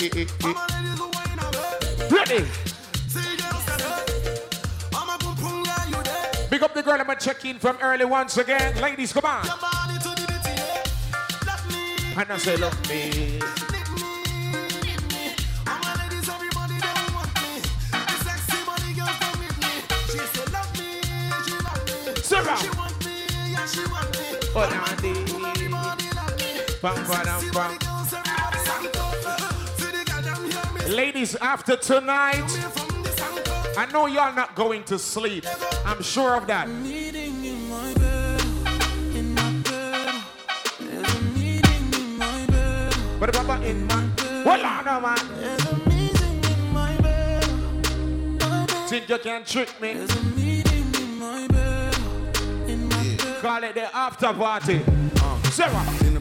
Ready? Big up the girl I'm gonna check in from early once again. Ladies, come on. And I say, love me. Sarah. Oh, Nandy. Bam, badam, bam. Ladies, after tonight, I know y'all not going to sleep. I'm sure of that. Bed. Bed. But Papa in my Hold on, no, man. Bed. Bed. Think you can trick me? Bed, bed. Call it the after party. Uh, Sarah.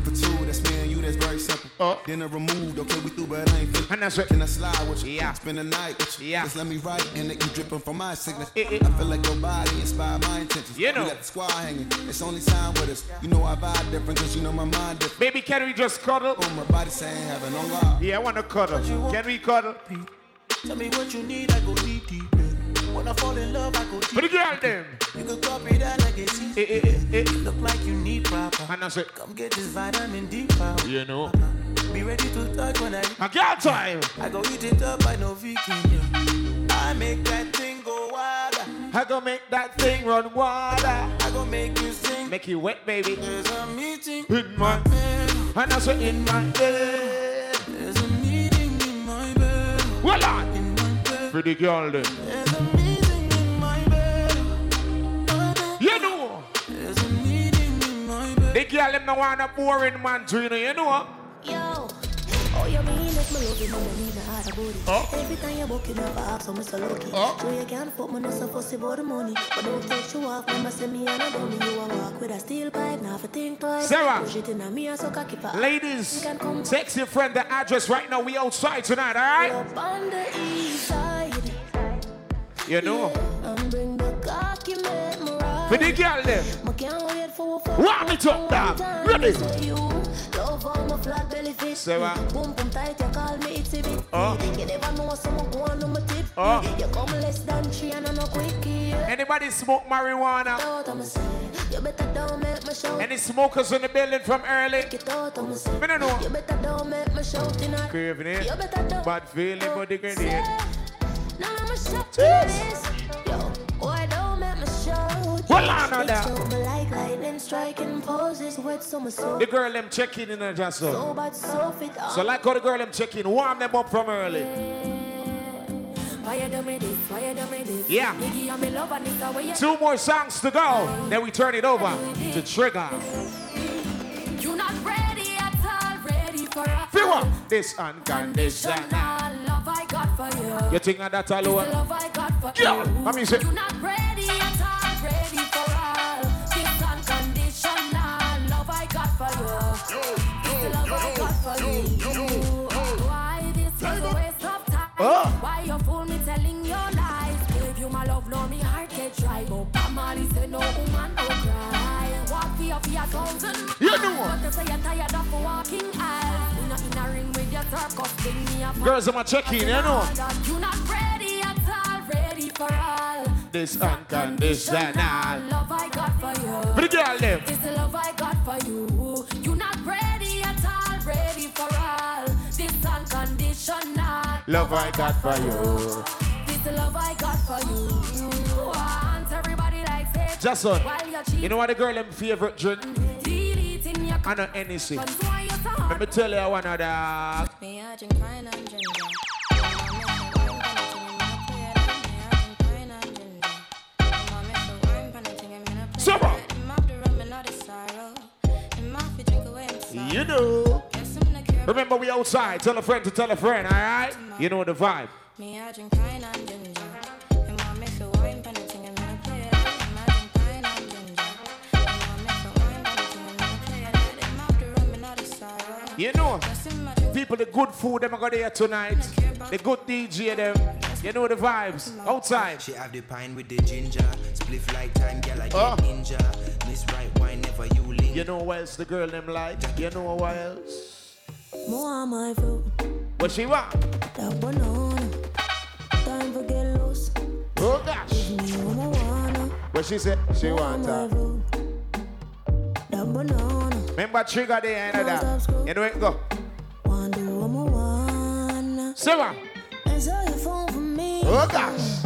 Dinner for two, that's me and you, that's very simple. Uh. Dinner removed, okay, we through, but I ain't finished. And that's it. Can I slide with you? Yeah. Spend the night with you. Yeah. Just let me write and it you dripping from my sickness. Eh, eh. I feel like your body inspired my intentions. You know. We left the squad hanging. It's only time with us. You know I vibe different, cause you know my mind different. Baby, can we just cuddle? Oh, my body saying heaven on God. Yeah, I want to cuddle. Can we cuddle? Tell me what you need, I go deep, deep. Yeah. When I fall in love, I go For deep. the girl, them. You can copy that like it's easy. Eh, eh, eh, eh. Look like you need proper. And I it. Come get this vitamin D power. You know. Be ready to touch when I A girl time. I go eat it up, I know vegan. Yeah. I make that thing go wild. I gonna make that thing run water. I go make you sing. Make you wet, baby. There's a meeting In my bed. And that's it in my bed. There's a meeting in my bed. Well on. In my bed. For girl, them. There's The girl, them no want a boring man to you know. You know. Yo. Oh, you mean if me love you, no need no hard about it. Oh. Every time you book, you never ask, so lucky. Oh. You can't fuck me, no so fussy about the money. But don't you off, remember say me and I don't you a walk with a steel pipe, now for think twice. Sarah. Push it in me and so cocky for Ladies, You can come text your friend the address right now. We outside tonight, alright? up on the east side. You know. And For the girl, them. I can't wait for a Warm it up. Ready? Love how my flat belly fit. Sarah. Boom boom tight, you call me itsy bit. Oh. You never know someone go on my tip. Oh. You come less than three and I no quickie. Anybody smoke marijuana? Out I'ma say, you better don't make me shout. Any smokers in the building from early? Get out I'ma say, Me no know. you better don't make me shout a. Craving You it. better don't. Bad feeling, but the grenade. Now I'ma Yes. this. Yo, shout? Well, I know that. like lightning striking poses with some soul. The girl them checking in the just so. So bad, so fit. Ah. So like how the girl them checking, warm them up from early. Why you do me this? Why you do me this? Yeah. Nigga, I'm in love and it's the way you Two more songs to go. Then we turn it over to Trigger. You're not ready at all, ready for a Feel what? This unconditional. Conditional love I got for you. You think that The alone? love I got for Yeah. I mean, say- You not ready at all, for you. This the love I got for you. Why this is a waste of time? Oh. Why you fool me telling your lies? Gave you my love, me heart. But say no woman cry. Walk for your thousand You know. But they say you're tired of walking not in a ring with your me a Girls, I'm checking, you know. you not ready at all, ready for all. This unconditional. love I got for you. But the girl them. This the love I got for you. You not ready at all, ready for all. This unconditional Love I got for you. This the love I got for you. Want everybody like say. Just son. While you're cheating, know what the girl them favorite drink? deleting your I know NEC. Cause why you so hard Let me tell you one of that. Me I drink wine and You know. Guess him no care Remember, we outside. Tell a friend to tell a friend, alright? You know the vibe. Me I drink wine and ginger. Him want me to wine pan and me no play that. Him I drink wine and ginger. Him want me to wine pan and me no play that. Him have the rum and all the. You know. Guess him a drink People, the good food them are going there tonight. The good DJ them. You know the vibes. Outside. She have the pine with the ginger. Spliff like time, girl, I get Oh. ninja. Miss right wine, never you know what else the girl them like? You know what else? More my. What she want? That banana. Time for get loose. Oh gosh. Me woman wanna. What she said? She want her. That banana. Remember trigger the end of that. You know it go. Do woman wanna. Seven. Answer your phone for me. Oh gosh.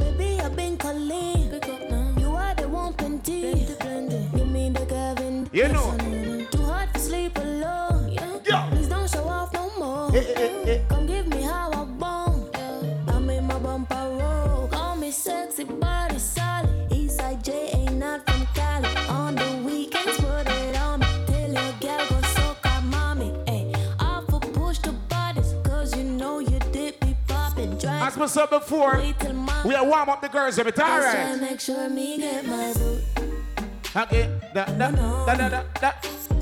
You know. Too hard to sleep alone. Yeah. Please don't show off no more. Eh, eh, eh. Come give me how I bone. I'm in my bumper roll. Call me sexy body solid. Eastside J ain't not from Cali. On the weekends, put it on me. Tell your gal go soak out mommy. Ay, off for push the bodies. Cause you know you did be popping. As we said before, Wait till mom. we are warm up the girls every time, right? make sure me get my boot. Okay. Da, da, da, da, da, da.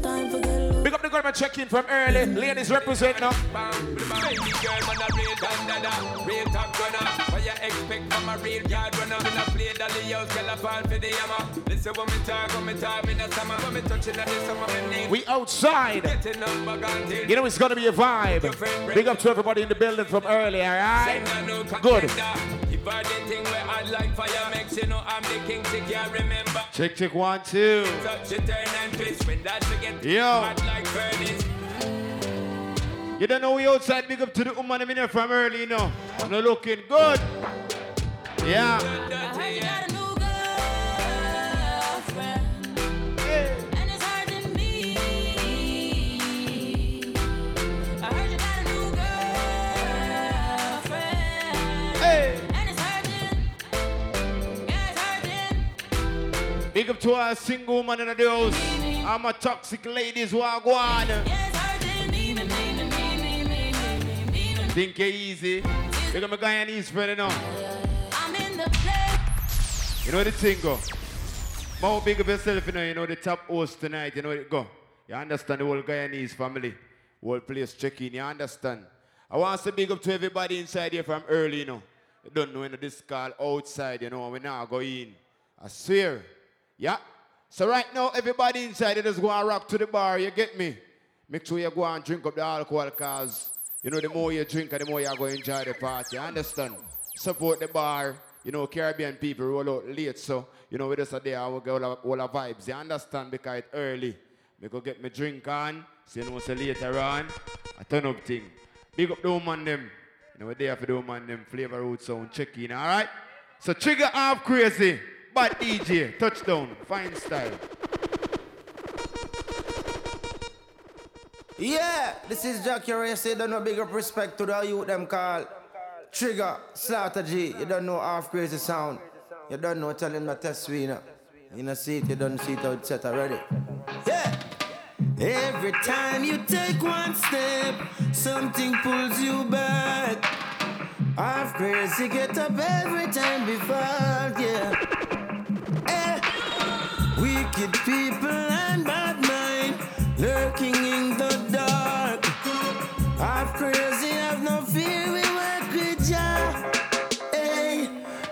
Time for get loose. Big up the girl, man, check in from early. Ladies represent now. Baby girl, man, a real dandada, real top gunner. What you expect from a real yard runner? Me not play dolly house, girl, I fall for the hammer. Listen when me talk, when me talk, me not summer. When me touching on this summer, me need. We outside. Getting number gone till. You know it's gonna be a vibe. Big up to everybody in the building from early, alright? Send a no Good. If I the thing where I like fire makes you know I'm the king, so can't remember. Check, check, one, two. Yo. like. You don't know we outside. Big up to the woman in here from early, you know. I'm not looking good. Yeah. Big up to our single woman in the house. I'm a toxic ladies wagwan. Think it easy. Big up my Guyanese friend, you know. I'm in the place. You know the single. More big up yourself, you know, you know the top host tonight, you know it go. You understand the whole Guyanese family. Whole place check in, you understand. I want to say big up to everybody inside here from early, you know. Don't know, you this call outside, you know, we now go in. I swear. Yeah. So right now, everybody inside, you just go and rock to the bar, you get me? Make sure you go and drink up the alcohol, cause you know, the more you drink, the more you're going to enjoy the party. Understand? Support the bar. You know, Caribbean people roll out late, so, you know, we just a day, I will get all, all the vibes. You understand? Because it's early. Me go get my drink on, so you know, so later on, I turn up thing. Big up the woman them. You know, we're there for the woman them, Flava Root sound, check in, all right? So trigger off crazy, bad DJ, touchdown, fine style. Yeah, this is Jackie Ray. Say, don't know big up respect to the youth them call Trigger, Slaughter G. You don't know half crazy sound. You don't know tell him not test you know. You know, see it, you don't see it out set already. Yeah. Every time you take one step, something pulls you back. Half crazy get up every time before, yeah. Wicked people and bad mind lurking in the dark. Half crazy, have no fear, we work with ya. Hey,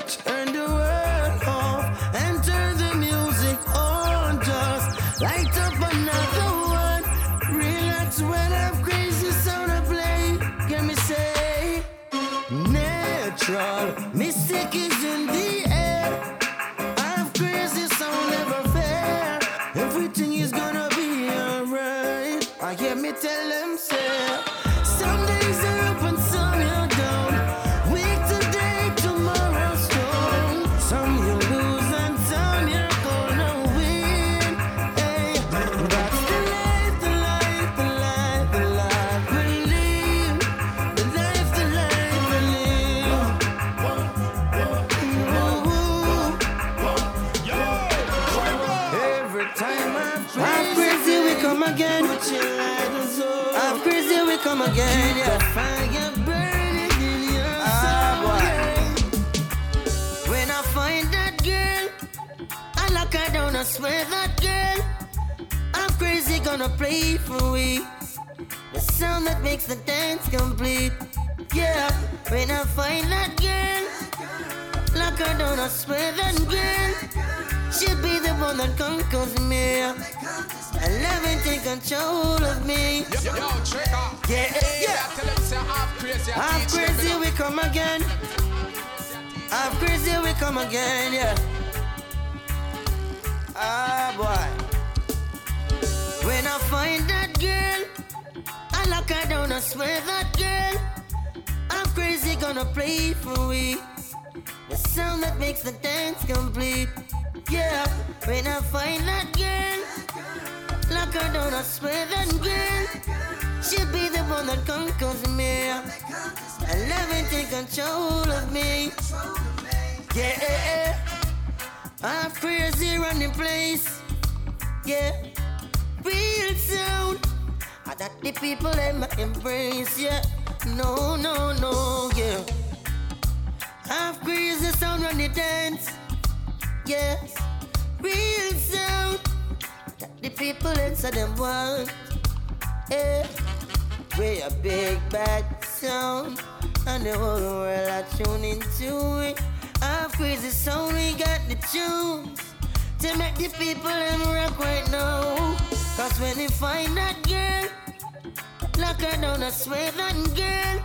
turn the world off and turn the music on. Just light up another one. Relax when I'm crazy sound I play. Can me say, natural mystic is in the come again. Keep the fire burning in your ah, soul. yeah. When I find that girl, I lock her down. I swear that girl, I'm crazy, gonna play for we. The sound that makes the dance complete. Yeah, when I find that girl. Lock her down, I swear that girl She'll be the one that conquers me loving take control of me. Yo, yo, trigger. Yeah, yeah. Tell them say half crazy. Half crazy, we come again. Half crazy, we come again, yeah. Ah, boy. When I find that girl, I lock her down, I swear that girl. I'm crazy, gonna play for we. The sound that makes the dance complete. Yeah, when I find that girl, lock her down, I swear that girl. She'll be the one that conquers me. I love and take control of me. Yeah, I'm crazy running place. Yeah, real sound. I that the people in my embrace. Yeah, no, no, no, yeah. I'm crazy sound run the dance. Yes, real sound. The people inside them want. Yeah. We a big bad sound, and the whole world are tuning into it. Our crazy sound, we got the tunes to make the people them rock right now. Cause when you find that girl, lock her down, I swear that girl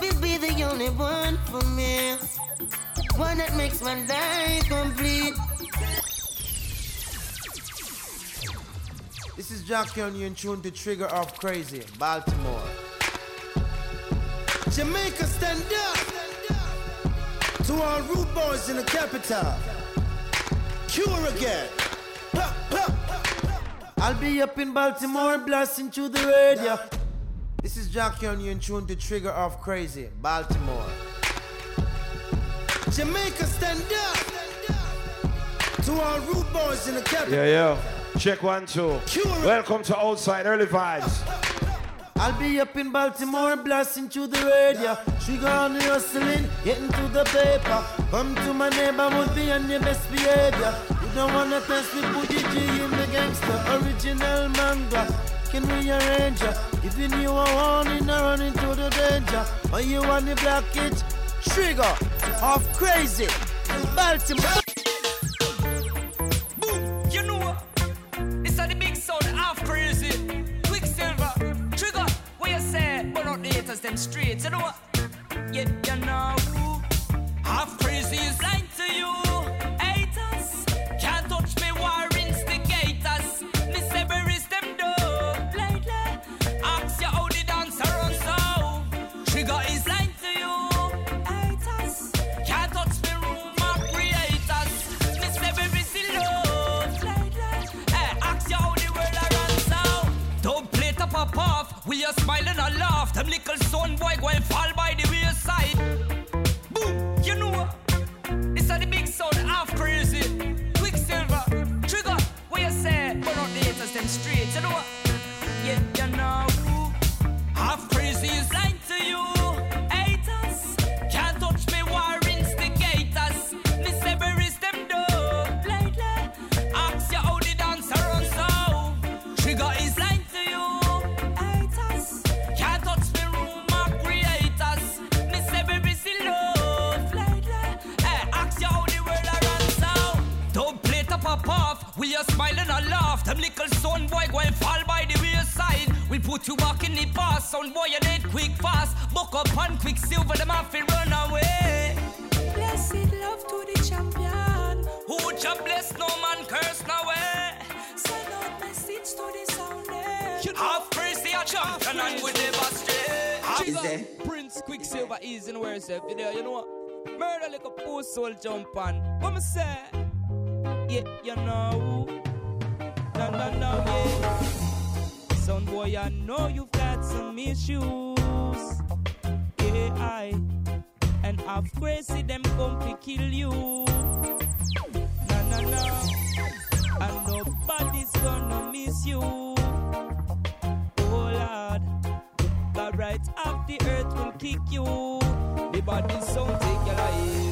will be the only one for me. One that makes my life complete. This is Jackie on you in tune to Trigger Off Crazy, Baltimore. Jamaica stand up to all rude boys in the capital. Cure again. I'll be up in Baltimore blasting through the radio. This is Jackie on you in tune to Trigger Off Crazy, Baltimore. Jamaica stand up to all rude boys in the capital. Yeah, yeah. Check one, two. Welcome to Outside Early Vibes. I'll be up in Baltimore blasting through the radio. On the hustling, getting to the paper. Come to my neighborhood, be on your best behavior. You don't wanna test with Boogie G in the gangster. Original manga, can rearrange ya. Giving you a warning, or running to the danger. Are you on the blockage? Trigger, off crazy. Baltimore. Them streets, you know what? Yeah, you know. Soul jump on. What me say? Yeah, you know. No, no, no, yeah. Son boy, I know you've got some issues. Yeah, I. And half crazy them come to kill you. No, no, no. And nobody's gonna miss you. Oh Lord. The right of the earth will kick you. The body sound take your life.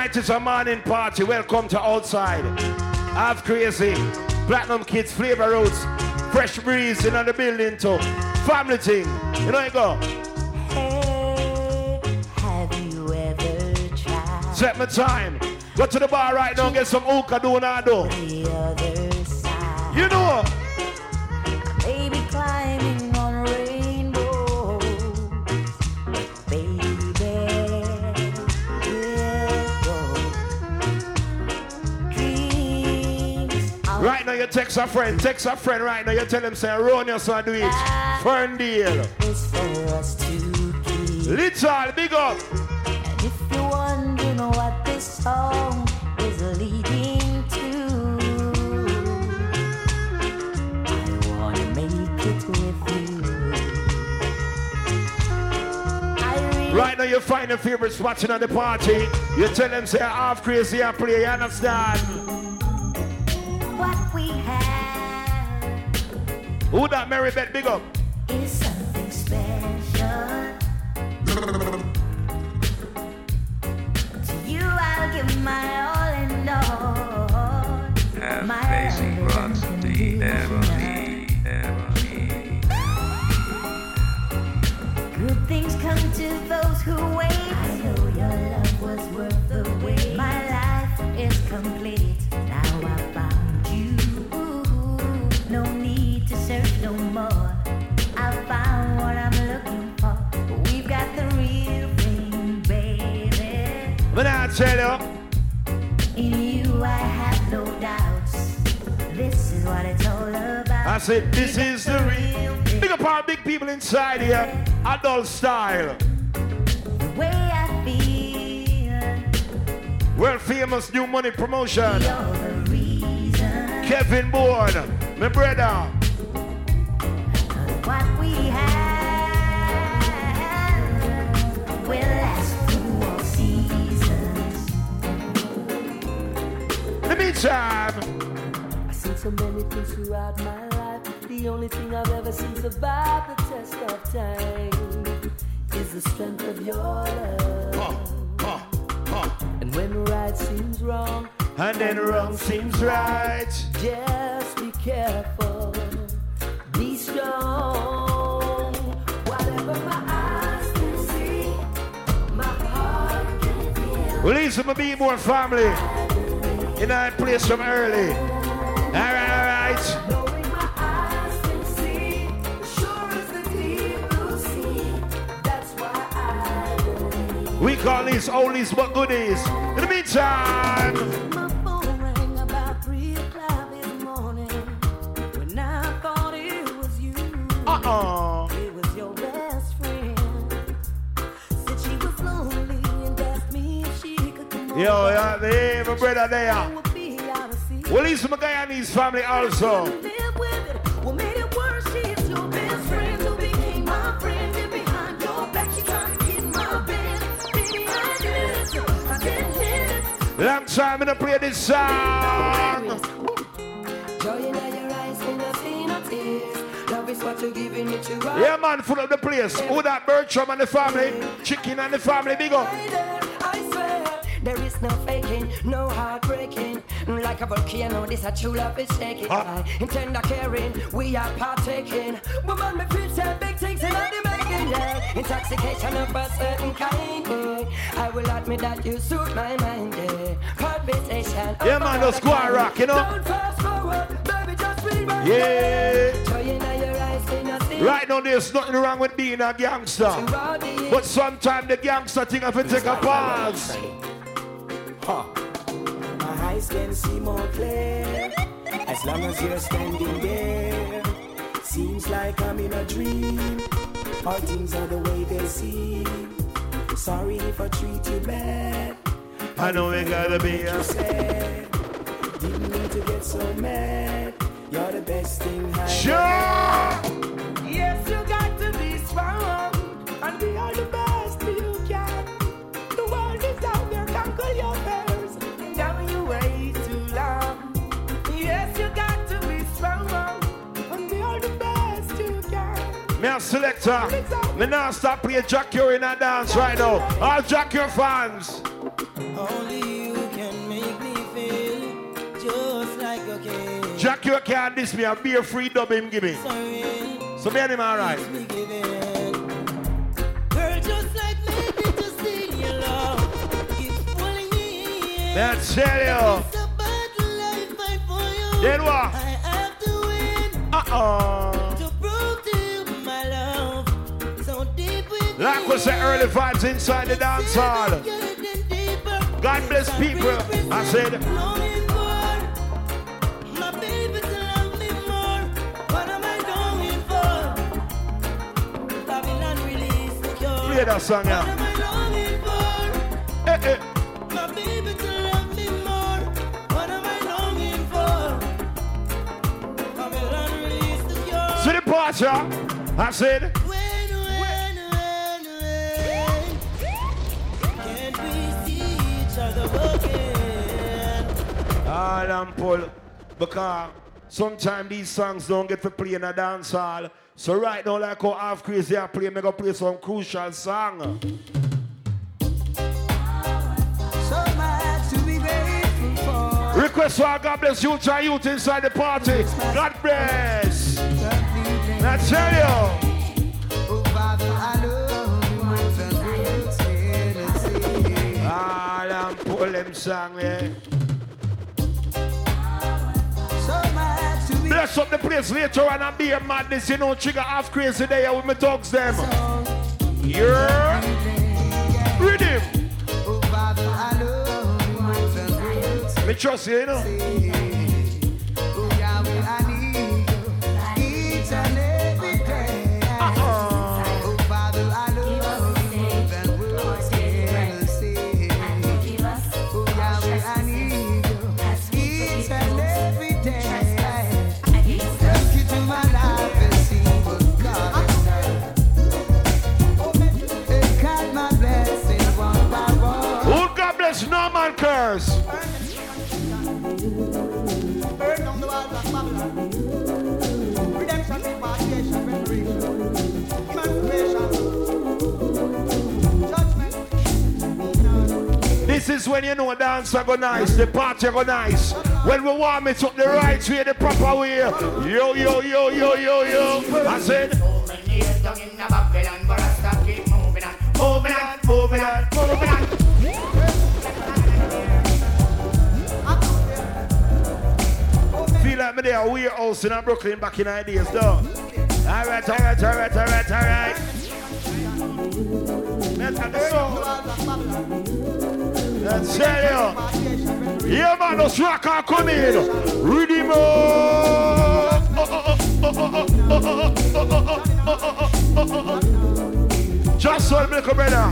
Tonight is a morning party. Welcome to outside. Half crazy. Platinum Kids, Flava Roots, Fresh Breeze in the building too. Family thing. You know you go. Hey, Have you ever tried Set my time. Go to the bar right now get some hookah do not do. Text a friend, text a friend right now. You tell him say run your son do it. Fern deal. is for us to keep. Little, big up. And if you're wondering what this song is leading to, I wanna make it with you. I Right now you find your favorite spots in the party. You tell them say half crazy and play, you understand? Who that Mary Bet big up? is something special. To you, I'll give my all and all. My love Good things come to those who wait. Tell you, In you, I have no doubts. This is what it's all about. I said this is the real. Big up our big people inside here. Adult style. The way I feel. World famous new money promotion. You're the reason. Kevin Bourne, my brother. What we The I've seen so many things throughout my life. The only thing I've ever seen survive the test of time is the strength of your love. And when right seems wrong, and then wrong seems right. just be careful, be strong. Whatever my eyes can see, my heart can feel. Release my B-Boy family. In that place from early. Alright, alright. Knowing my eyes can see, sure as the deep blue sea. That's why I believe. We call these oldies but goodies. In the meantime, My tried to get my bed. Baby, I did it. I didn't hit it. Long time in to play this song. Yeah, man, full of the place. Who that Bertram and the family? Chicken and the family, big up. No heartbreaking. Like a volcano, this a true love is shaking. Ah. In tender caring, we are partaking. Woman, me feel say big things in the making, yeah. Intoxication of a certain kind, yeah. I will admit that you suit my mind, yeah. Conversation. Yeah, man, the squad rock, you know. Don't fast forward, baby, just rewind. Yeah. Joy in your eyes when you see. Right now, there's nothing wrong with being a gangster. But sometimes the gangster thing have to take a pause. My eyes can see more clear as long as you're standing there. Seems like I'm in a dream, or things are the way they seem. Sorry if I treat you bad. I know we gotta be you a said. Didn't mean to get so mad. You're the best thing I Sure. Yes, you got to be strong can. A selector. Me now stop playing Jack Cure in a dance right now. All Jack Your fans. Only you can make me feel just like a king. Jack Cure can't diss me. I'll be a free dub him give me. So me and him alright. Just like maybe to steal your we say early vibes inside the dance hall. God bless people. I said, longing for. My baby to love me more. What am I all and pull. Because sometimes these songs don't get to play in a dance hall. So right now, like how half crazy I play, go play some crucial song. Request for God bless youth and youth inside the party. God bless. I tell you. Ah, and pull them song. Bless up the place later on and be a madness, you know, trigger half crazy there with my dogs them. Yeah. Rhythm. Me trust you, you know. When you know dance go nice, the party go nice. When we warm it up the right way, the proper way. Yo, yo, yo, yo, yo, yo. I said, Moving on, moving on, moving on. feel like me there, warehouse in Brooklyn back in ideas, though. All right, all right, all right, all right, all right. Let's have the song. Let's tell you. Yeah, man, those rocker come in. Rhythm Just so a brother.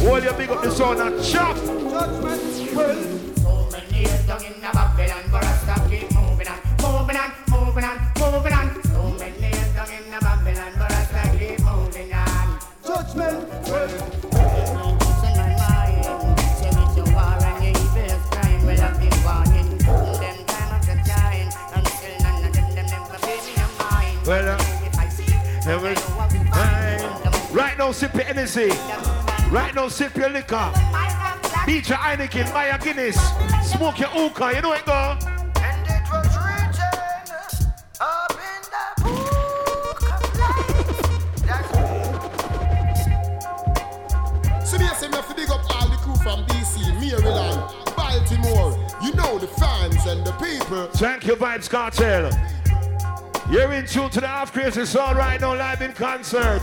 Hold your big up the sound and chop. So now, sip your energy. Right now, sip your liquor. Beat your Heineken, buy a Guinness. Smoke your hookah, you know it go. And it was written up in the book of life. so me say me have to big up all the crew from DC, Maryland, Baltimore. You know the fans and the people. Thank you, Vibes Cartel. You're in tune to the Half Crazy Sound right now, live in concert.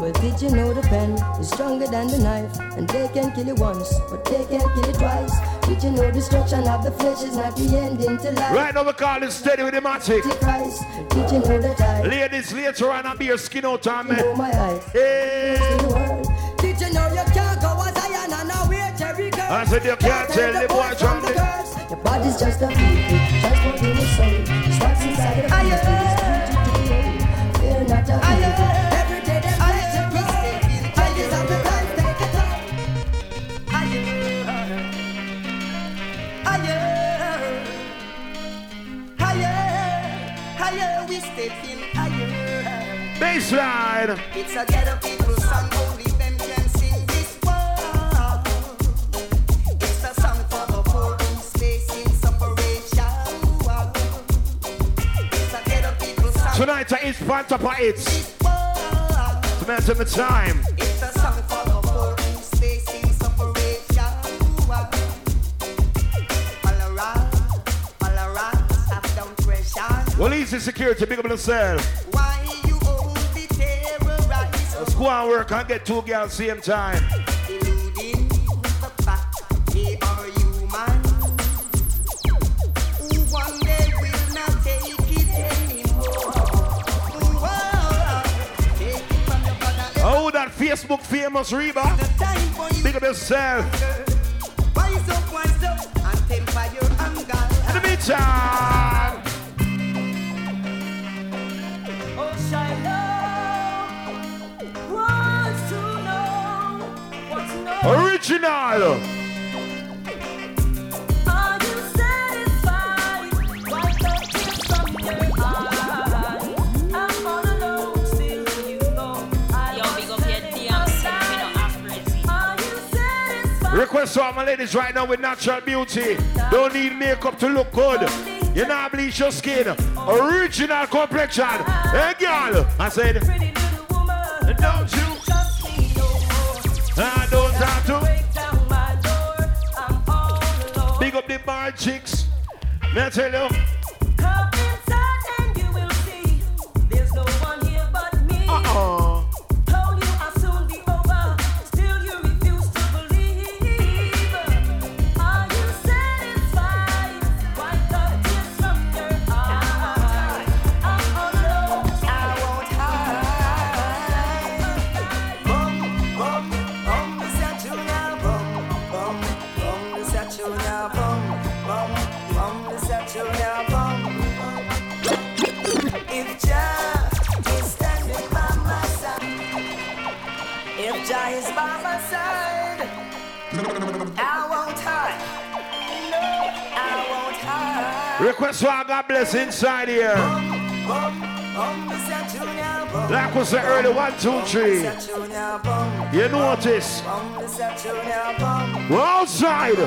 But did you know the pen is stronger than the knife? And they can kill you once, but they can't kill you twice. Did you know destruction of the flesh is not the ending to life? Right now we call it steady with the magic. Did you know that I Ladies, later on, I'll be your skin out on me. know my eyes? Hey. Did you know you can't go as Zion and now we're Jerry girl? I said you can't tell the boy from the girls. Your body's just a vehicle, transporting the soul. Starts inside the vehicle, it's beauty to the end. Fear not a stepping higher. baseline. It's a ghetto people song, only them can sing this one. It's a song for the poor who's facing separation. It's a ghetto people song. Tonight I is part of it's. Tonight at the time. Easy security, big up yourself. Why you only terrorize Let's go and work and get two girls same time. Eluding the fact they are human. One day will not take it anymore. Take it. Oh, that Facebook famous Reba. Big up yourself. To my ladies right now with natural beauty. Don't need makeup to look good. You know, bleach your skin. Original complexion. Hey, girl. I said, don't you? I don't have to. Big up the bar chicks. May tell you? Inside here. Like was the early one, two, three. You notice? We're outside.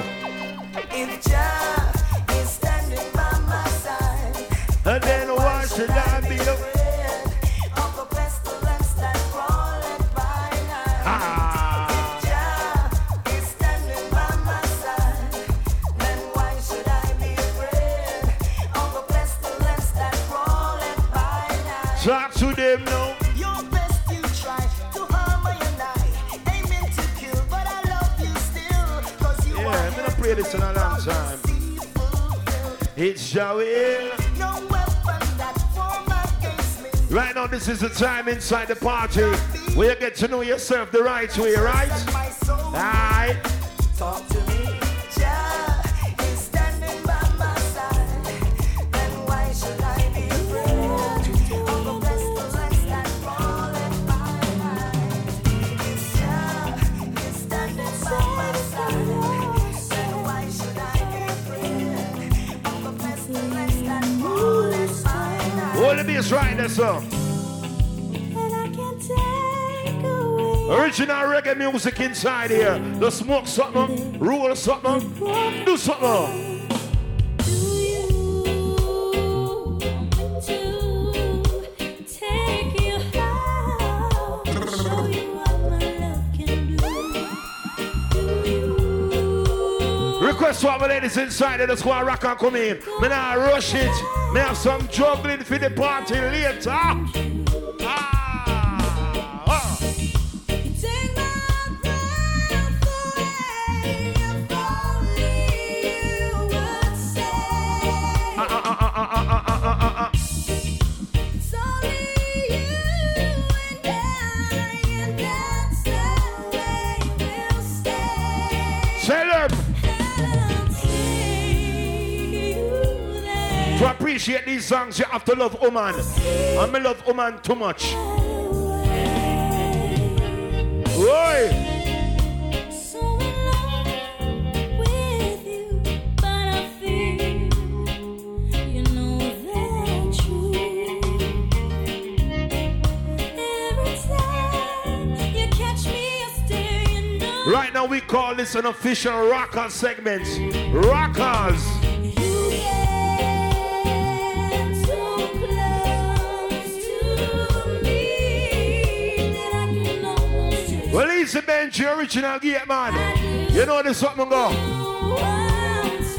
If Jah is standing by my side, And then why should I Talk to them now. Your best you try to harm I and I, aiming to kill, but I love you still, 'cause you Yeah, are I'm gonna play this in a long time. It's Joey. no weapon that form against me. Right now, this is the time inside the party where you get to know yourself the right way, right? Alright. Sir. Original reggae music inside here. The smoke something, rule something, do something. My. Request for our ladies inside the squad rock and come in. Man, I rush it. Me have some juggling for the party later. Songs, you have to love woman. And me love woman too much. Right now we call this an official rocker segment. Rockers. Easy Benji, original gate man. You know this something go.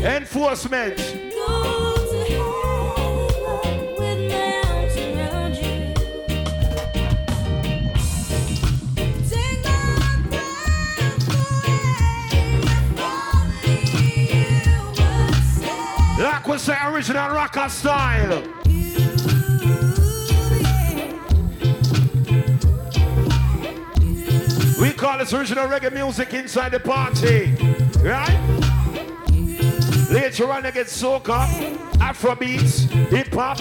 Enforcement. Like we say, original rocker style. Call this original reggae music inside the party. Right? Later on, they get soca, Afrobeats, hip hop.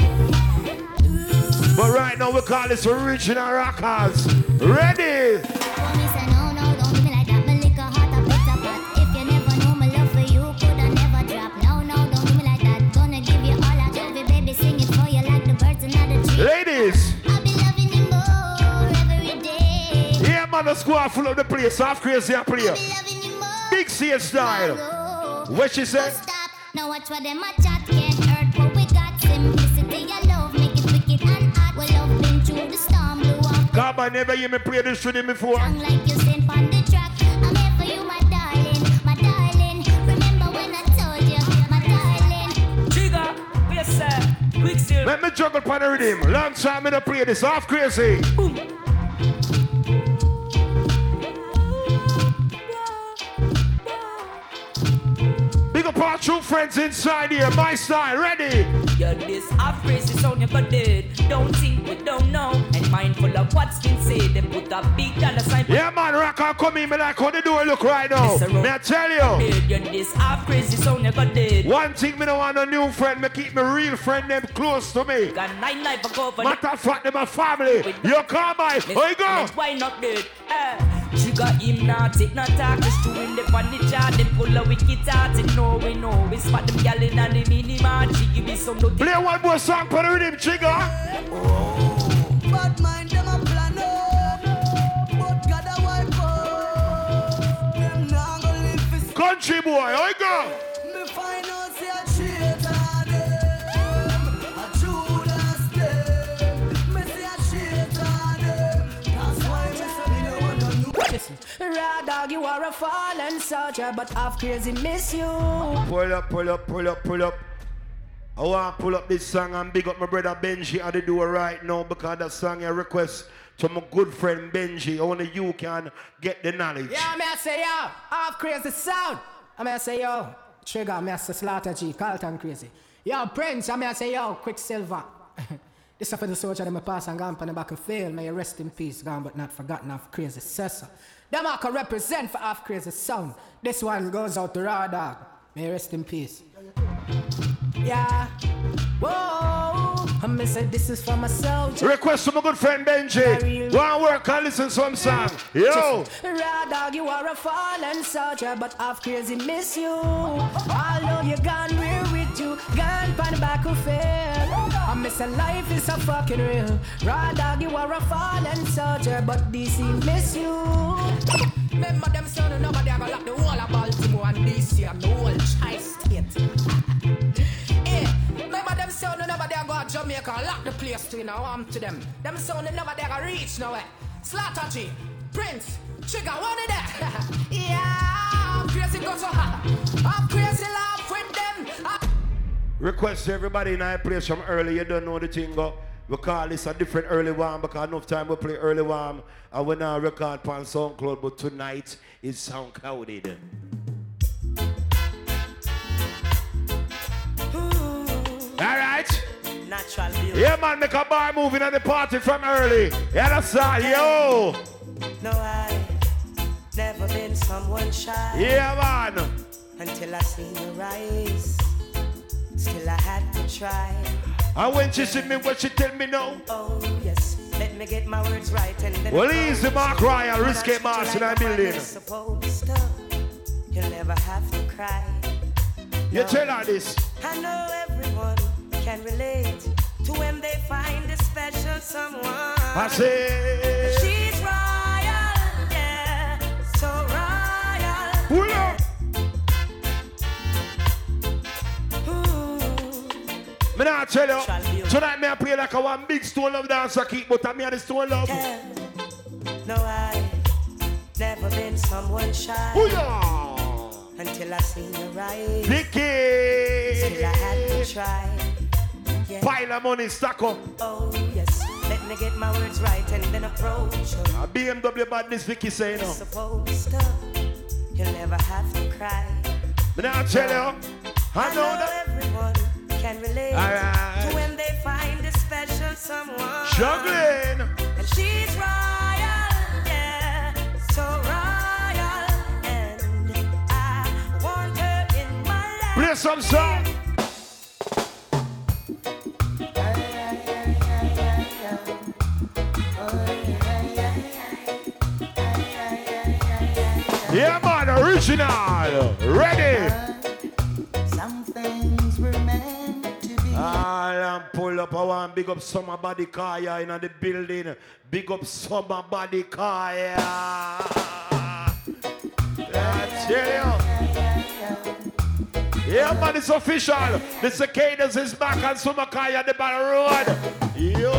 But right now, we call this original rockers. Ready? Yeah, man, the squad full of the place. Half crazy a player. Big C style. What she said? Now watch what them a chat can't hurt what we got Simplicity and love make it wicked and hot Well love been through the storm blew up God, I never hear me play this to them before. Sound like you sent on the track I'm here for you my darling, my darling Remember when I told you, my darling Trigger, yes sir. Quicksilver. Let me juggle upon the rhythm. Long time I don't play this. Half crazy. Big true friends inside here. My style, ready? You're this half crazy sound you got. Don't think we don't know. And mindful of what's been said. They put a big dollar sign. Yeah, man, rocker, come in. Me like how the door look right now. May I tell you? You're this half crazy sound you got. One thing me don't want a new friend. Me keep my real friend them close to me. Got nine life ago for Matter of fact, them a family. You come by. Where you go? Why not dead? Eh. Trigger him now, take no talk, just to him the on the chart, them pull a wicked heart, and know we know, we spot them gal in and the mini mart, she give me some nothing. Play one more song for the rhythm, Trigger. Bad mind them a plan up, but God a wipe up. Them nah go live for Country boy, I go. Raw dog, you are a fallen soldier, but half crazy miss you. Pull up, pull up, pull up, pull up. I want to pull up this song and big up my brother Benji at the door right now because that song I request to my good friend Benji. Only you can get the knowledge. Yeah, I say yo, half crazy sound. I may I say yo, Trigger, I say Slaughter G, Carlton crazy. Yo, Prince, I may I say yo, Quicksilver. this is for the soldier that me pass and gone on the back and fail. May you rest in peace, gone but not forgotten of crazy Cessa. Them I can represent for half crazy sound. This one goes out to Raw Dog. May you rest in peace. Yeah. Whoa. I may say this is for my soldier. Request from my good friend Benji. To work and listen to some song. Yo. Raw dog, you are a fallen soldier, but half crazy miss you. Although you gone, we're you. Gone pan the back of fail. I miss a life is so fucking real. Raw dog, you are a fallen soldier, but DC miss you. Remember them son, nobody ever lock the whole of Baltimore and DC and the whole tri-state. Eh, remember them son, nobody ever go to Jamaica and lock the place to you know, arm to them. Them son, nobody ever reach nowhere. Slaughter G, Prince, Trigger, one of them. yeah, Request everybody in our place from early. You don't know the thing go. We call this a different early one because enough time we play early one and we now record on SoundCloud, but tonight is sound clouded. All right. Natural beauty. Yeah, man, make a bar moving on the party from early. You understand? Yo. No, I never been someone shy. Yeah, man. Until I seen your eyes. Still I had to try. And when she see me, what she tell me now? Oh, yes. Let me get my words right and then. Well, he's the Mark Ryan, risky boss in a a man building. is supposed to, You'll never have to cry. You tell her this. I know everyone can relate to when they find a special someone. I say. Me nah tell you. Tonight me I play like a one big stone love dancer keep, but I'm here the stone love. No, I never been someone shy Booyah! until I seen you right. Vicky! Still I had to try. Yeah. Pile of money stack up. Oh yes, let me get my words right and then approach you. A BMW badness Vicky say no. Supposed to, you'll never have to cry. Me nah tell you. I know that. everyone can relate Alright. to when they find a special someone. Juggling. And she's royal, yeah, so royal, and I want her in my life. Play some song. Yeah, man, original. Ready. Some And pull up. I want big up summer body car yeah, in the building. Big up summer body car. Yeah. I tell you. Yeah, man, it's official. The cicadas is back on summer car yeah, the battle road. Yo.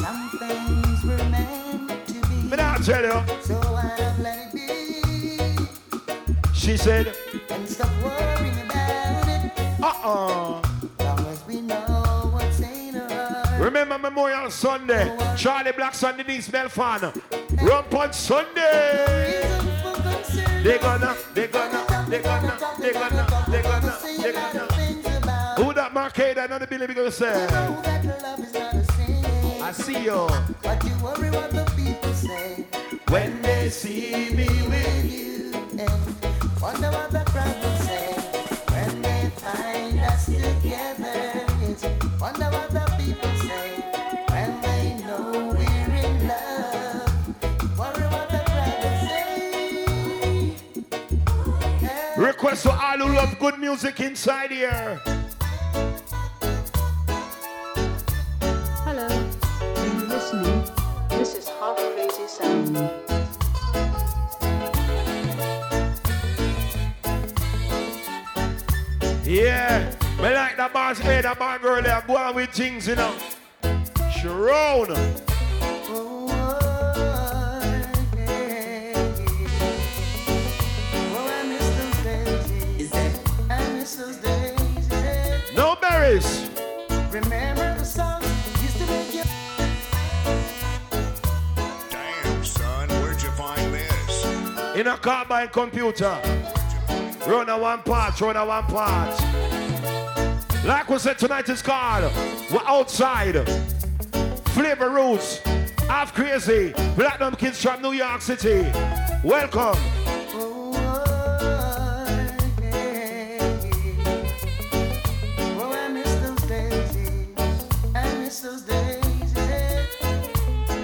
Some things were meant to be. Me not tell you. So I've let it be She said, Memorial Sunday. Charlie Black Sunday, Denise Belfan. Rum Punch Sunday. They gonna, they gonna, they gonna, they gonna, they gonna, they gonna. Who that Marcade? I know the Billy gonna say. That love is not a sin. I see you. But you worry what the people say When they see me with you. And wonder what the crowd will For all who love good music inside here. Hello, are you listening? This is Half Crazy Sound. Yeah. Me like that boss, hey, that bad girl there. Go on with things, you know. Sharon. No berries. Remember the songs used to make you. Damn, son, where'd you find this? In a car carbine computer. Run a one part, run a one part. Like we said, tonight is called We're Outside. Flava Roots. Half Crazy. Platinum Kids from New York City. Welcome.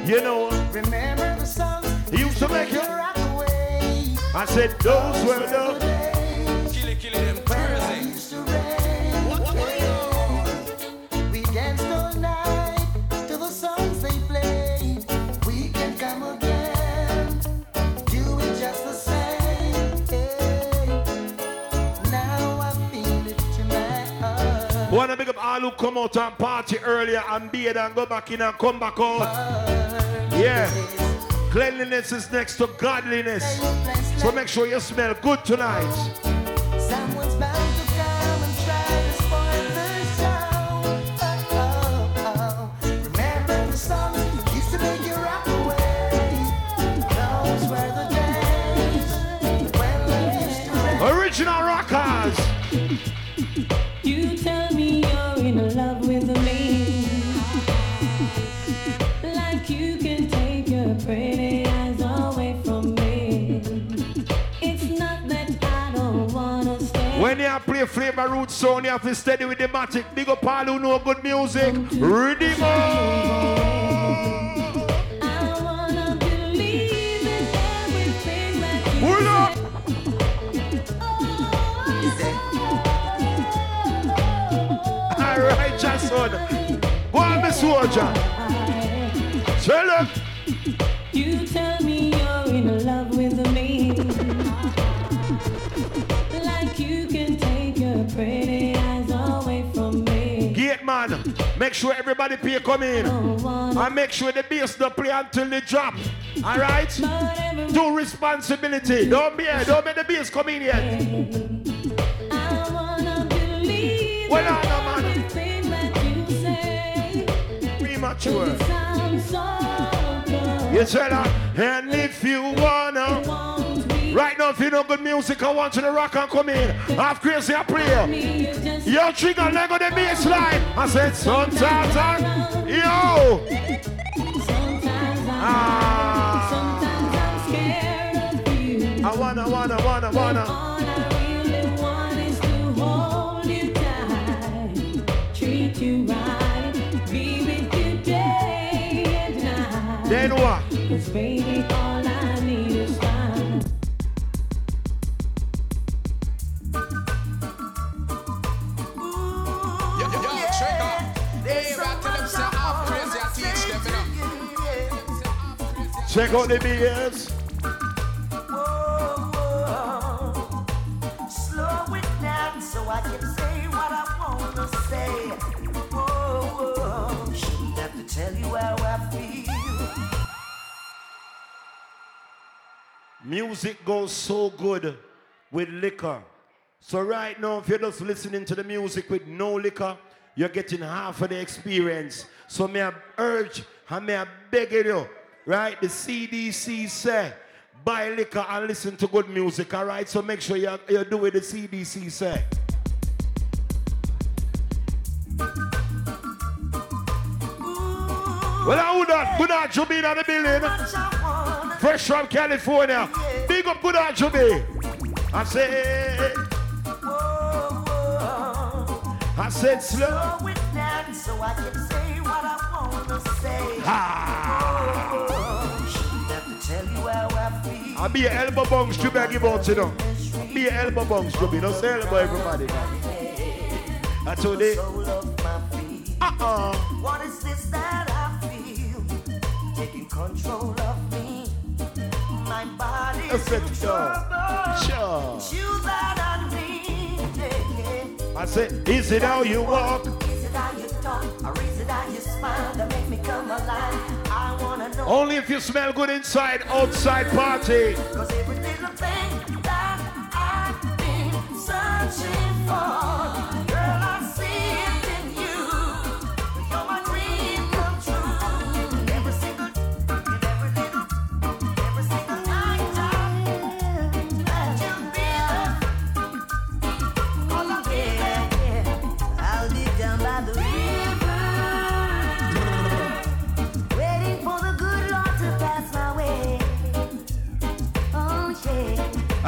You know, Remember the songs he used to make you. rock away. I said, those were the. days. Kill it, kill it, them crazy. We danced all night to the songs they played. We can come again, do it just the same. Hey. Now I feel it to my heart. Wanna big up all who come out and party earlier and bathe and go back in and come back out. Yeah. Cleanliness is next to godliness. So make sure you smell good tonight. Someone's bound play Flava Root sound, you have to steady with the matic. Big up all who know good music. Ready, I wanna believe in everything that you Pull up. All right, Jason. Go on, Miss Soldier. Tell make sure everybody pay come in. And make sure the bass don't play until they drop. All right? Do responsibility. Don't be here. Don't make the bass come in yet. I Well, in on, man. everything that you say. Premature. You tell her, and if you wanna. Right now, if you know good music, I want you to rock and come in. Half crazy, I pray. Yo, trigger, leg on the bass line. I said, sometimes I, yo. Ah. I wanna, wanna, wanna, wanna. Check out the I I I feel. Music goes so good with liquor. So right now, if you're just listening to the music with no liquor, you're getting half of the experience. So may I urge and may I beg you, right? The CDC say, buy liquor and listen to good music, all right? So make sure you, you do what the CDC say. Well, I would not. Good night, Juby in the building. Fresh from California. Big up, good night, Juby. I said, I said slow. It down so I can say what I wanna say. Ha! Tell you how I feel. Ah, I'll be an elbow bungs, Juby, I give out, you know. I'll be an elbow bungs, Juby. Don't say elbow, everybody. I told you. Uh-uh. What is this that I feel? Taking control of me. My body I said, in trouble. Sure. Choose that I need. I said, is it how you walk? Is it how you talk or is it how you smile that make me come alive? Only if you smell good inside, outside party. Cause every little thing that I've been searching for,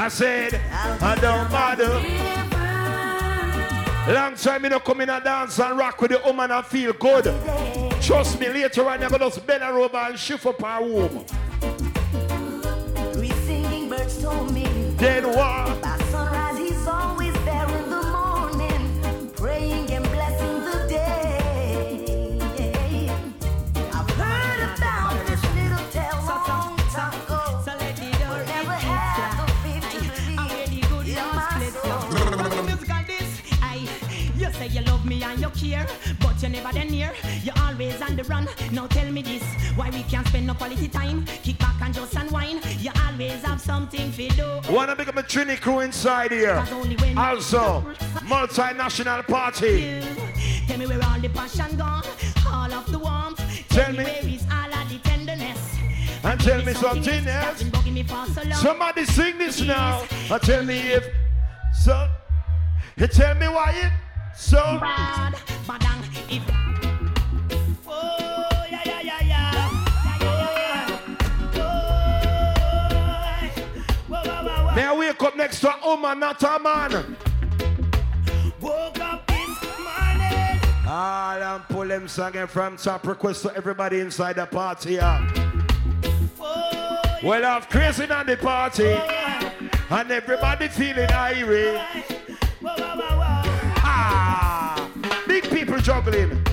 I said, I don't matter. Long time you know come in a dance and rock with the woman and feel good. Trust me, later on you're gonna just bend her over and shift up her womb. Three singing birds told me. Then what? Never then near. You always on the run. Now tell me this, why we can't spend no quality time? Kick back and just unwind. You always have something to do. Wanna become a Trini crew inside here. Also, multinational party. Tell me where all the passion gone, all of the warmth. Tell me me. where is all of the tenderness. And tell me something else. Me for so long. Somebody sing this now. And tell me if so. You tell me why it so. Bad, bad, if. Oh, yeah, yeah, yeah, yeah. May I wake up next to a woman, not a man? Woke up this morning. All them pull them singing from top request to everybody inside the party. Yeah. Oh, well, I'm crazy on the party. Oh, and everybody feeling irate. Juggling.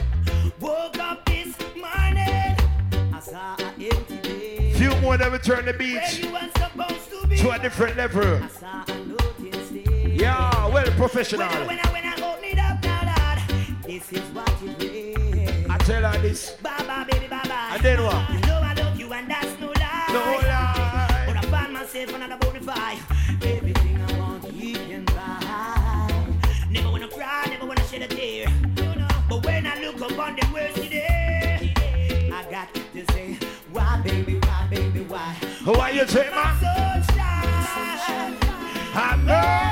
Woke up this morning, I saw an empty day. Few more that return the beach to be. to a different level. I saw a notice there. Yeah, well professional. When I, when I, when I up now, this is what it is. I tell her this. Bye-bye, baby, bye-bye. And then what? You know I love you and that's no lie. No lie. But I find myself another bonafide. Everything I want, you can buy. Never wanna cry, never wanna shed a tear. Why? You say, my sunshine? I know.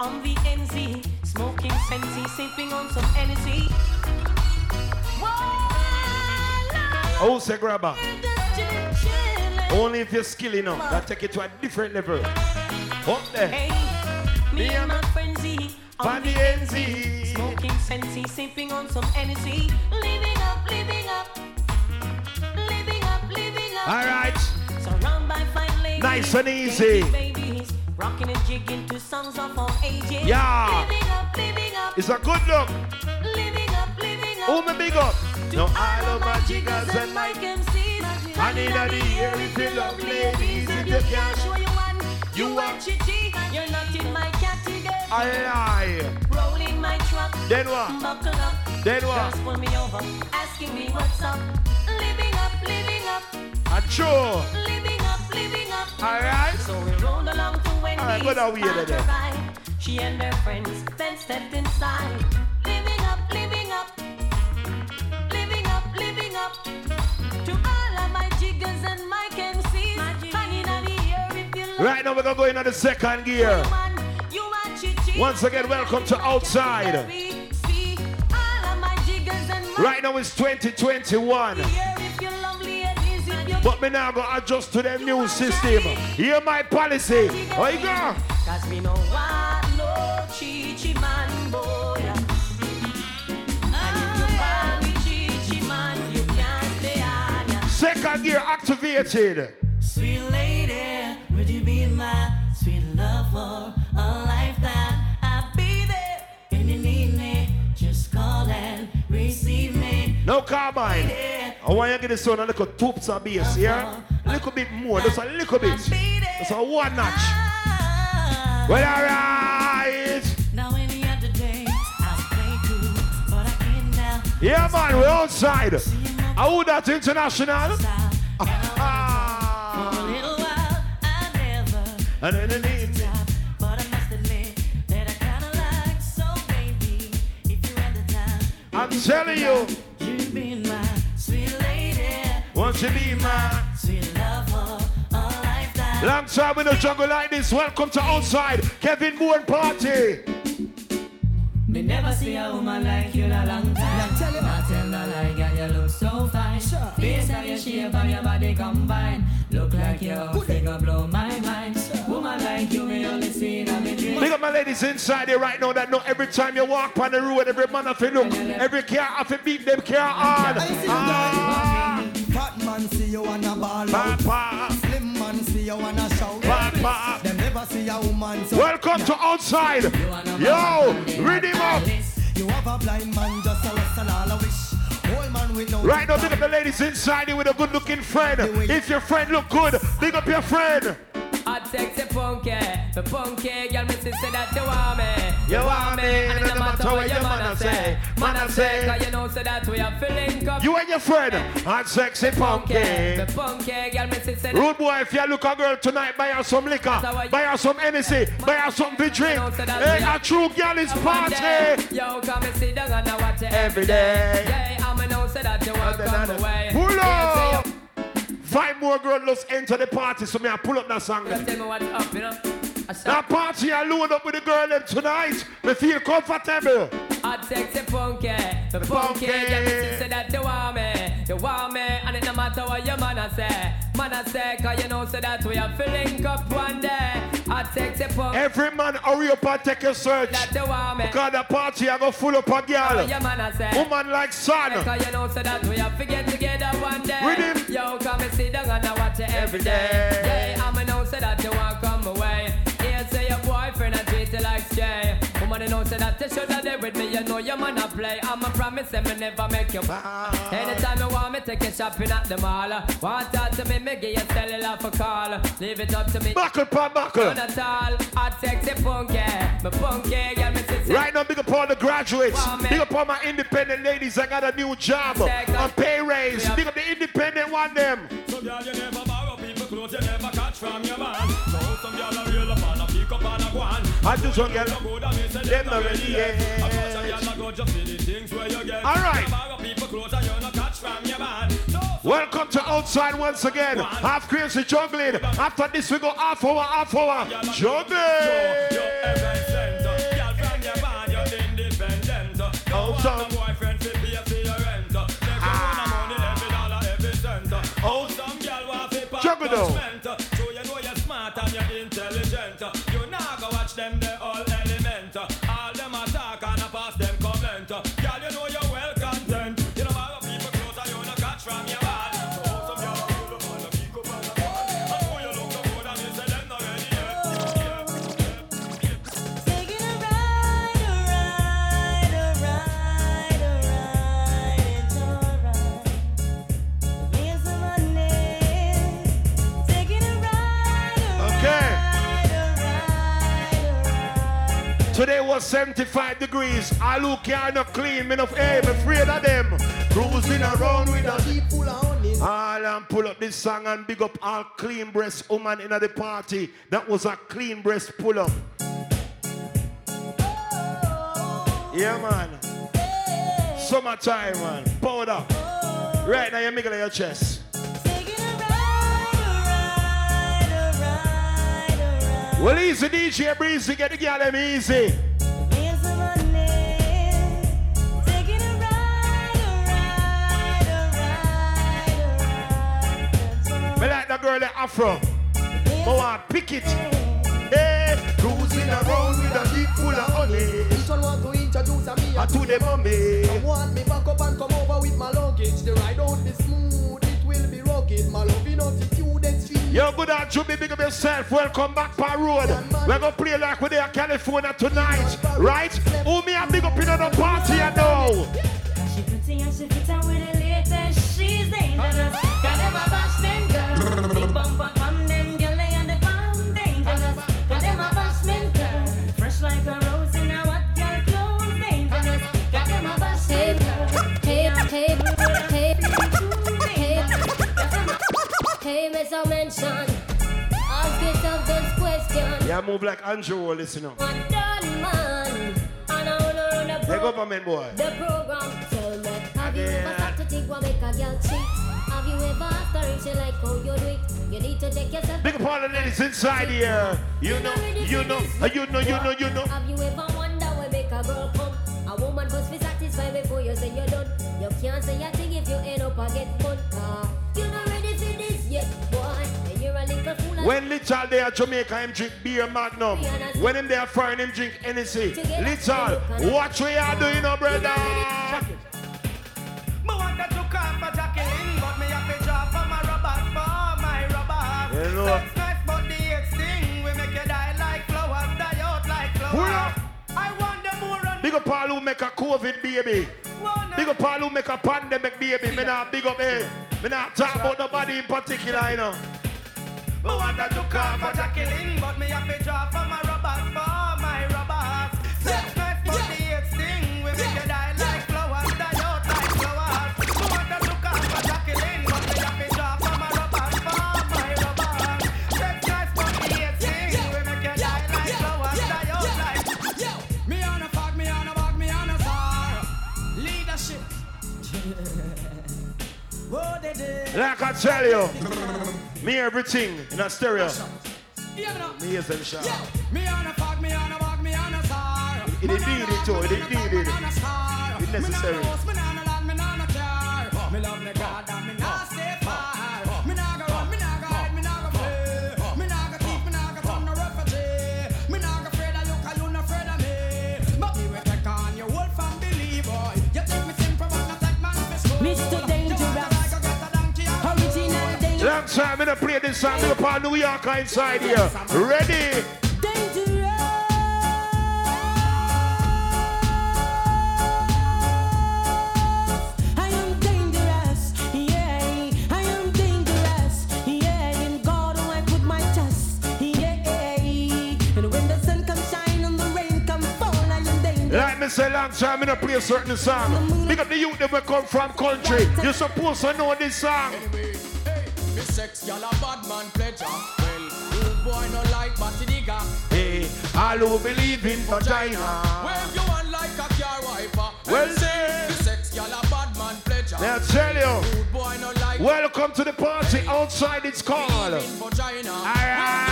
On the NZ, smoking Sensi, sipping on some energy. Oh, say grabber. Only if you're skilled enough, that take it to a different level. Up there. Hey, me and my friend Z On the NZ. Smoking Sensi, sipping on some energy. Living up, living up, living up, living up. All right. Surrounded by fine ladies, Nice and easy. babies, rocking and jigging to songs of all ages. Yeah. Living up, living up, It's a good look. living up, living up. Who me big up? No, I love my jiggers and my my MCs. I need a the air if you love ladies. If you can't show you one, you want chichi. You're not in my category. I lie. Rolling my truck. Then what? Buckle up. Then what? Girls pull me over, asking me what's up. Living up, living up, And sure. living up, living up. All right. So we rolled along to Wendy's. All right, go down here then. She and her friends then stepped inside. Right now we're gonna go into the second gear. you want chichi. Once again, welcome to Outside. See all of my jiggers and my Right now it's 2021. air if you love ladies, if But me now go adjust to the new system. Hear my policy. Oh, you go. Cause we no want no chichi man boy. And if you call me chichi man, you can't stay on ya. Second gear activated. Sweet lady, No carbine. I want you to get this one a little toops of bass, yeah? A little bit more, just a little bit. Just a one notch. Well, alright. Now any other day, I'll play cool, but I can't now. Yeah, man, we're outside. I would that international. And then the need. But I must admit that I kinda like so baby. If you're at the time, I'm telling you, you be my sweet lady. won't you be my Sweet love for a lifetime. long time in the jungle like this? Welcome to outside Kevin Bourne party. Me never see a woman like you in a long time. Not tell no lie, girl, you look so fine. Face of your shape and your body combine. Look like your figure blow my me dream. Big up my ladies inside here right now that know every time you walk on the road, every man have to look, every car have to beat them car on. Ah, Fat man see you wanna ball Papa. Slim man see you wanna shout Papa. Them never see a woman so Welcome to outside. Yo, read him up. You have a blind man just a wrestle all a wish Old man with no Right now, big up the ladies inside here with a good looking friend. If your friend look good, big up your friend. Hot sexy punky, the punky girl, me say that you want me, You want me, and it no matter what your man say, man say, cause you know say that we are feeling up. You and your friend, hot sexy punky. the punky girl, me say that. Rude boy, if you look a girl tonight, buy her some liquor, buy her some Hennessy, buy her something to drink. Hey, a true girl is party. Yo, come and sit down and watch it Every day. Yeah, I'ma know say that you want come away. Pull up. Five more girls just enter the party, so me I pull up that song. Just tell me what's up, you know. I That party I load up with the girl them tonight. Me feel comfortable. Hot sexy punky, the punky. Yeah, me say that you want me, you want me, and it no matter what your man a say, man a say, 'cause you know say that we are filling up one day. Hot sexy punky. Every man hurry up and take a search. That you want. Because the party I go full up a girl. Yeah, man, I say. Woman like sun. You know so that we have to get together one day. Rhythm. Yo, come and sit down and I watch you every day. Yeah, I'm a know so that you want come away. Here say your boyfriend and treat you like stray. Woman, you know so that you should have there with me. You know your man a play. I'm a promise and me never make you. Anytime you want me, take you shopping at the mall. Want talk to me, me give you cellular for call. Leave it up to me. Buckle, pop, buckle. None at all. Hot sexy punky, me punky, girl, me sexy. Right now, big up all the graduates. Big up all my independent ladies. I got a new job. A pay raise. Big up the independent one them. So girl, you never clothes, you never catch from your man. So some girl a up and a pick up and a go on. I just want girl. Good and me say Them not ready yet. Of course, a girl a go just see the things where you get. All right. People clothes and you not catch from your man. Welcome to outside once again. Half crazy juggling. After this, we go half hour, half hour. Juggling. To was 75 degrees. I look here not clean, me enough eh, aim, afraid of them. Cruising around with a deep full of honey. All and pull up this song and big up all clean breast woman in the party. That was a clean breast pull up. Oh. Yeah, man. Summertime, man. Powder. Oh. Right now, you middle of your chest. Well, easy, DJ Breezy, get the girl them easy. Me like the girl that Afro. Go on, pick it. Hey, cruising around with a deep full of honey. This one want to introduce a me I to the mommy. I want me back up and come over with my luggage. The ride won't be smooth, it will be rugged. My loving attitude extreme. Yo, good on Jimmy, big up yourself. Welcome back per. We're gonna play like we're there in California tonight, right? Who Yeah, move like Andrew, listen up. What done, man? And I wanna run the Hey, pro- government boy. The program tell me, have you ever thought to think what make a girl cheat? Have you ever asked her if she like how you do it? You need to take yourself. Big up all the ladies inside here. You know, you know, uh, you know, you know, you know. Have you ever wonder what make a girl come? A woman must be satisfied before you say you're done. You can't say a thing if you end up a get fun. Nah, you're When Little there at Jamaica, him drink beer Magnum. When him are foreign, him drink Hennessy. Little, watch what you do, you know, brother. Me want to took off for Jacqueline, but me have to drop for my Robert, for my Robert. You know. Sex nice, but the extinct we make you die like flowers, die out like Pull up. I want them more run. Big up all who make a COVID baby. Big up all who make a pandemic baby. Me not big up, eh. Me not talk about nobody in particular, you know. Me want to took off for Jacqueline, but me have to drop for my Robert, for my Robert. Sex nice, but the extinct we make you die like flowers, die out like flowers. Me want to took off for Jacqueline, but me have to drop for my Robert, for my Robert. Sex nice, but the extinct we make you die like flowers, die out like. Me on a fuck, me on a bug, me on a star. Leadership. Whoa, oh, they did. Like I tell you, me everything in a stereo. Me hear them shout. Me on a fog, me on a bog, me on a star. It needed, it too, it needed. it. It necessary. The part of New York inside here. Ready? Dangerous I am dangerous, yay, I am dangerous, yeah, and God always put my chest. Yay And when the sun comes shine and the rain come fall, I am dangerous. Like me say long time I'm gonna play a certain song. Because the youth that come from country. You're supposed to know this song. Sex, y'all a bad man pleasure. Well, rude boy no like batty digger. Hey, all who believe in vagina. Wave you on like a car wiper. Well, say, sex, y'all a bad man pleasure. Now tell you. Rude boy no like Welcome to the party. Outside it's called. vagina. Alright.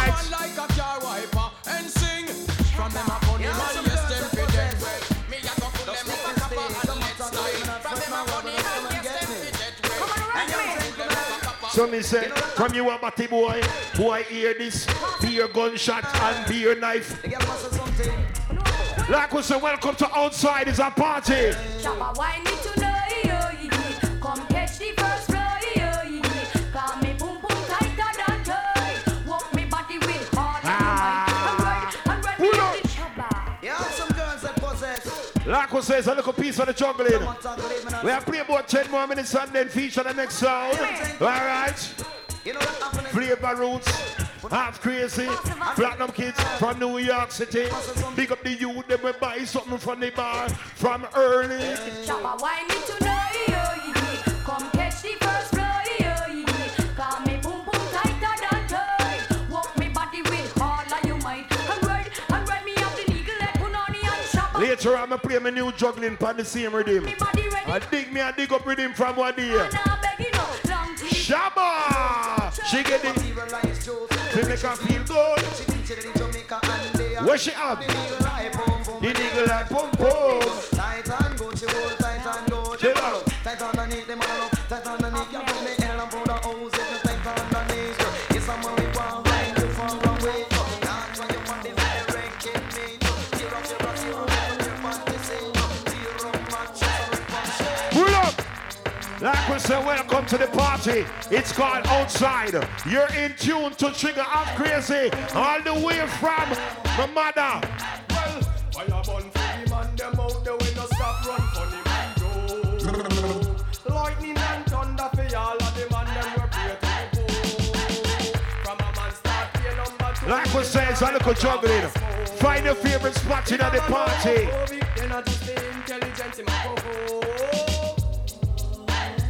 So me say, from you a batty boy, who I hear this, beer gunshot and beer knife. Like we say, welcome to outside is a party. Possess. Like we say, it's a little piece of the juggling. We have play about 10 more minutes and then feature the next sound. Alright? Flava Roots, Half Crazy, Platinum Kids from New York City. Big up the youth, they will buy something from the bar from early. Shabba wine me to know shabba. Later on, I play my new juggling pan the same rhythm. I dig me, I dig up rhythm from one day. Shabba! She get it. She make her feel good. Where she up? The nigga like pum pum. Tight and good, she say, welcome to the party. It's called Outside. You're in tune to Trigger I'm Crazy. All the way from the mother. Fire burn for the man, stop run man Joe. Lightning and thunder for the the a man. Like we say, it's a little juggling. Find your favorite spot in the party. I the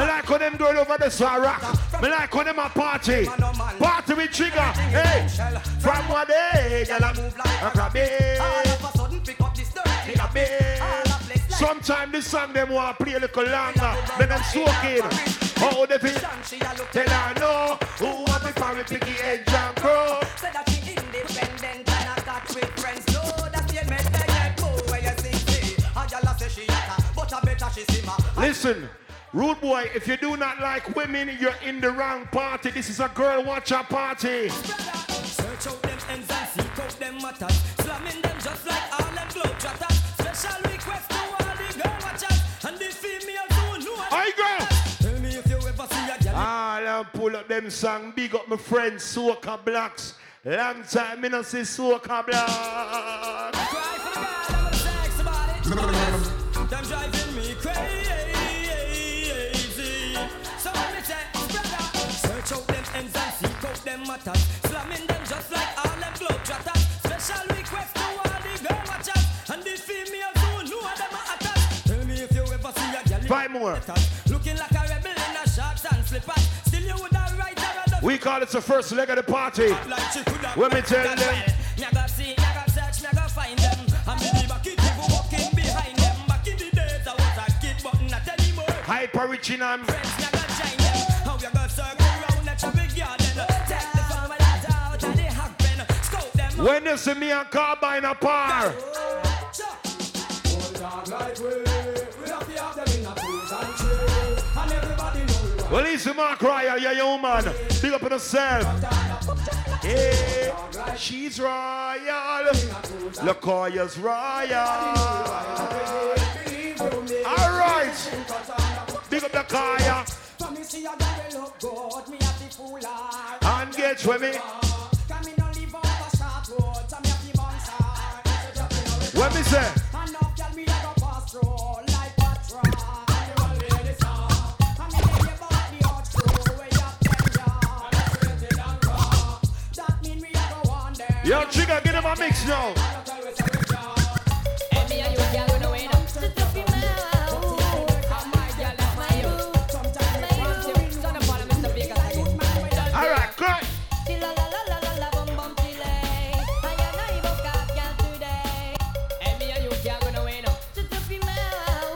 Me like how them going over the star rock. Me like how them a party. Party with trigger. Hey, from one day, girl, I move like a crabby. Take a bit. Sometime this song them want to play a little longer. Then them soak in. Oh, they feel. Tell her no. Who want to find me picky and crow. Say that she independent and I got with friends. No, that get go where you sing say. A gal a say she but a better she simmer. Listen, rude boy, if you do not like women, you're in the wrong party. This is a girl watcher party. Search out them ends and seek out them matters. Slamming them just like all them globetrotters. Special request to all the girl watchers and the females who know. Tell me if you ever see a gal. I'll pull up them song. Big up my friends, Soca Blacks. Long time me not see Soca Blacks. Five more. looking like a rebel in a shorts and slippers. Still you would have right We call it the first leg of the party. When me tell them, Me I see, me search, me find them. I me be back it walking behind them. Back in the days I was a kid, but not anymore. Hyper original. Friends, me I go join them. How you go circle round the traffic garden? Take the farmer out of the hack pen. Scout them. When you see me and Carbine a par. Well, easy, Mark Ryan, yeah, yo, man. Big up on yourself. Yeah, she's royal. Lakoya's royal. All right. Big up the Kaya. And get with me. What me say? Yo, Trigger, get him a mix now. All right, good.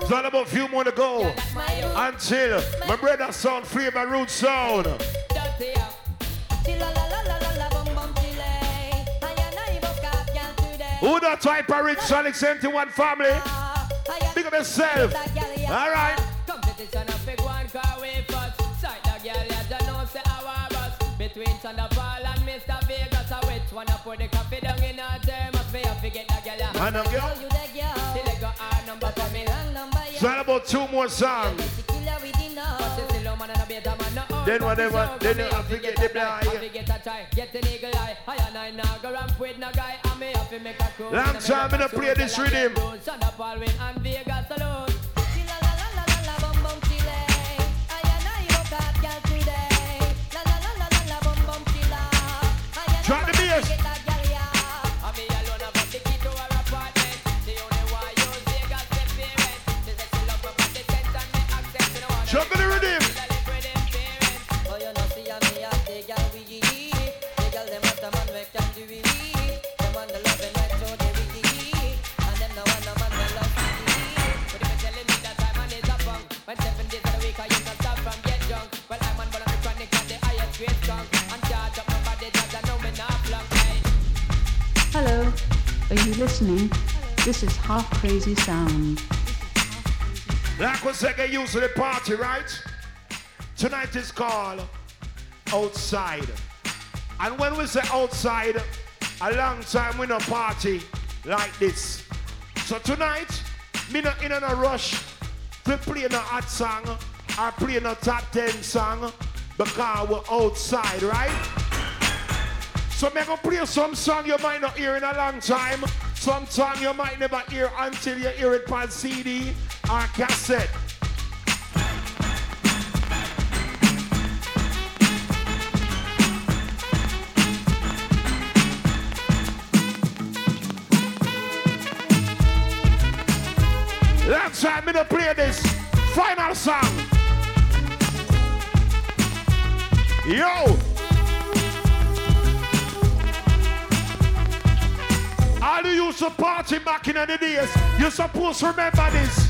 It's all about a few more to go until my brother sound Flava Root sound. Who that type of rich Sonic 71 family? Big up yourself. All right. Competition a big one, car we first. Sight the girl, you know, say our bus. Between Thunderfall and Mr. Vegas, I which one I put the coffee down in a thermos. Have to the girl, yeah. And a girl? You the girl. Till I got our number for me. Wrong number, yeah. It's about two more songs. Killer with the know. But you still a man and a better man, Then whatever, then you have to get the blind. Have to get a try, get an eagle eye. I and I now go ramp with no guy. I may have to make a crew. Long time me no play this rhythm. Thunderfall win and Vegas alone. Drop the bass. Are you listening? This is Half Crazy Sound. Like we say, get used to the party, right? Tonight is called Outside. And when we say outside, a long time we no party like this. So tonight, me not in a rush to play no hot song or play no top 10 song because we're outside, right? So me gonna play some song you might not hear in a long time. Some song you might never hear until you hear it on CD or cassette. Last time me to play this final song. Yo! All you used to party back in the days, you're supposed to remember this.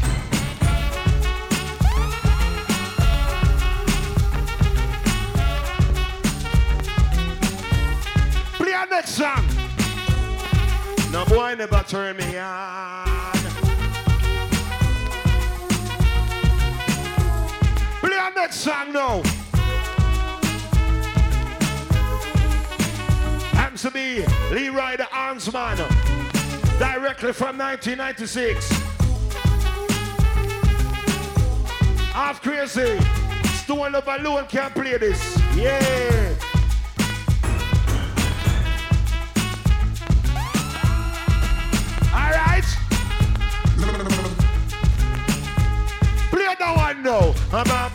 Play a next song. No boy never turn me on. Play a next song now. To be Leroy the Armsman, directly from 1996. HalfKrazy. Stone Love alone can play this. Yeah. All right. Play that one now. I'm up.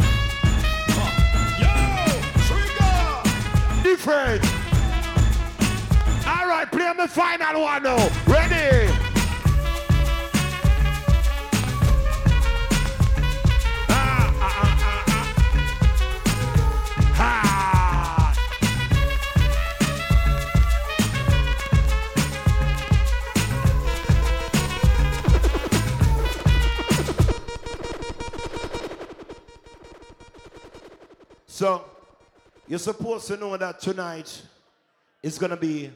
Yo, trigger. Different. All right, play the final one now. So, you're supposed to know that tonight is going to be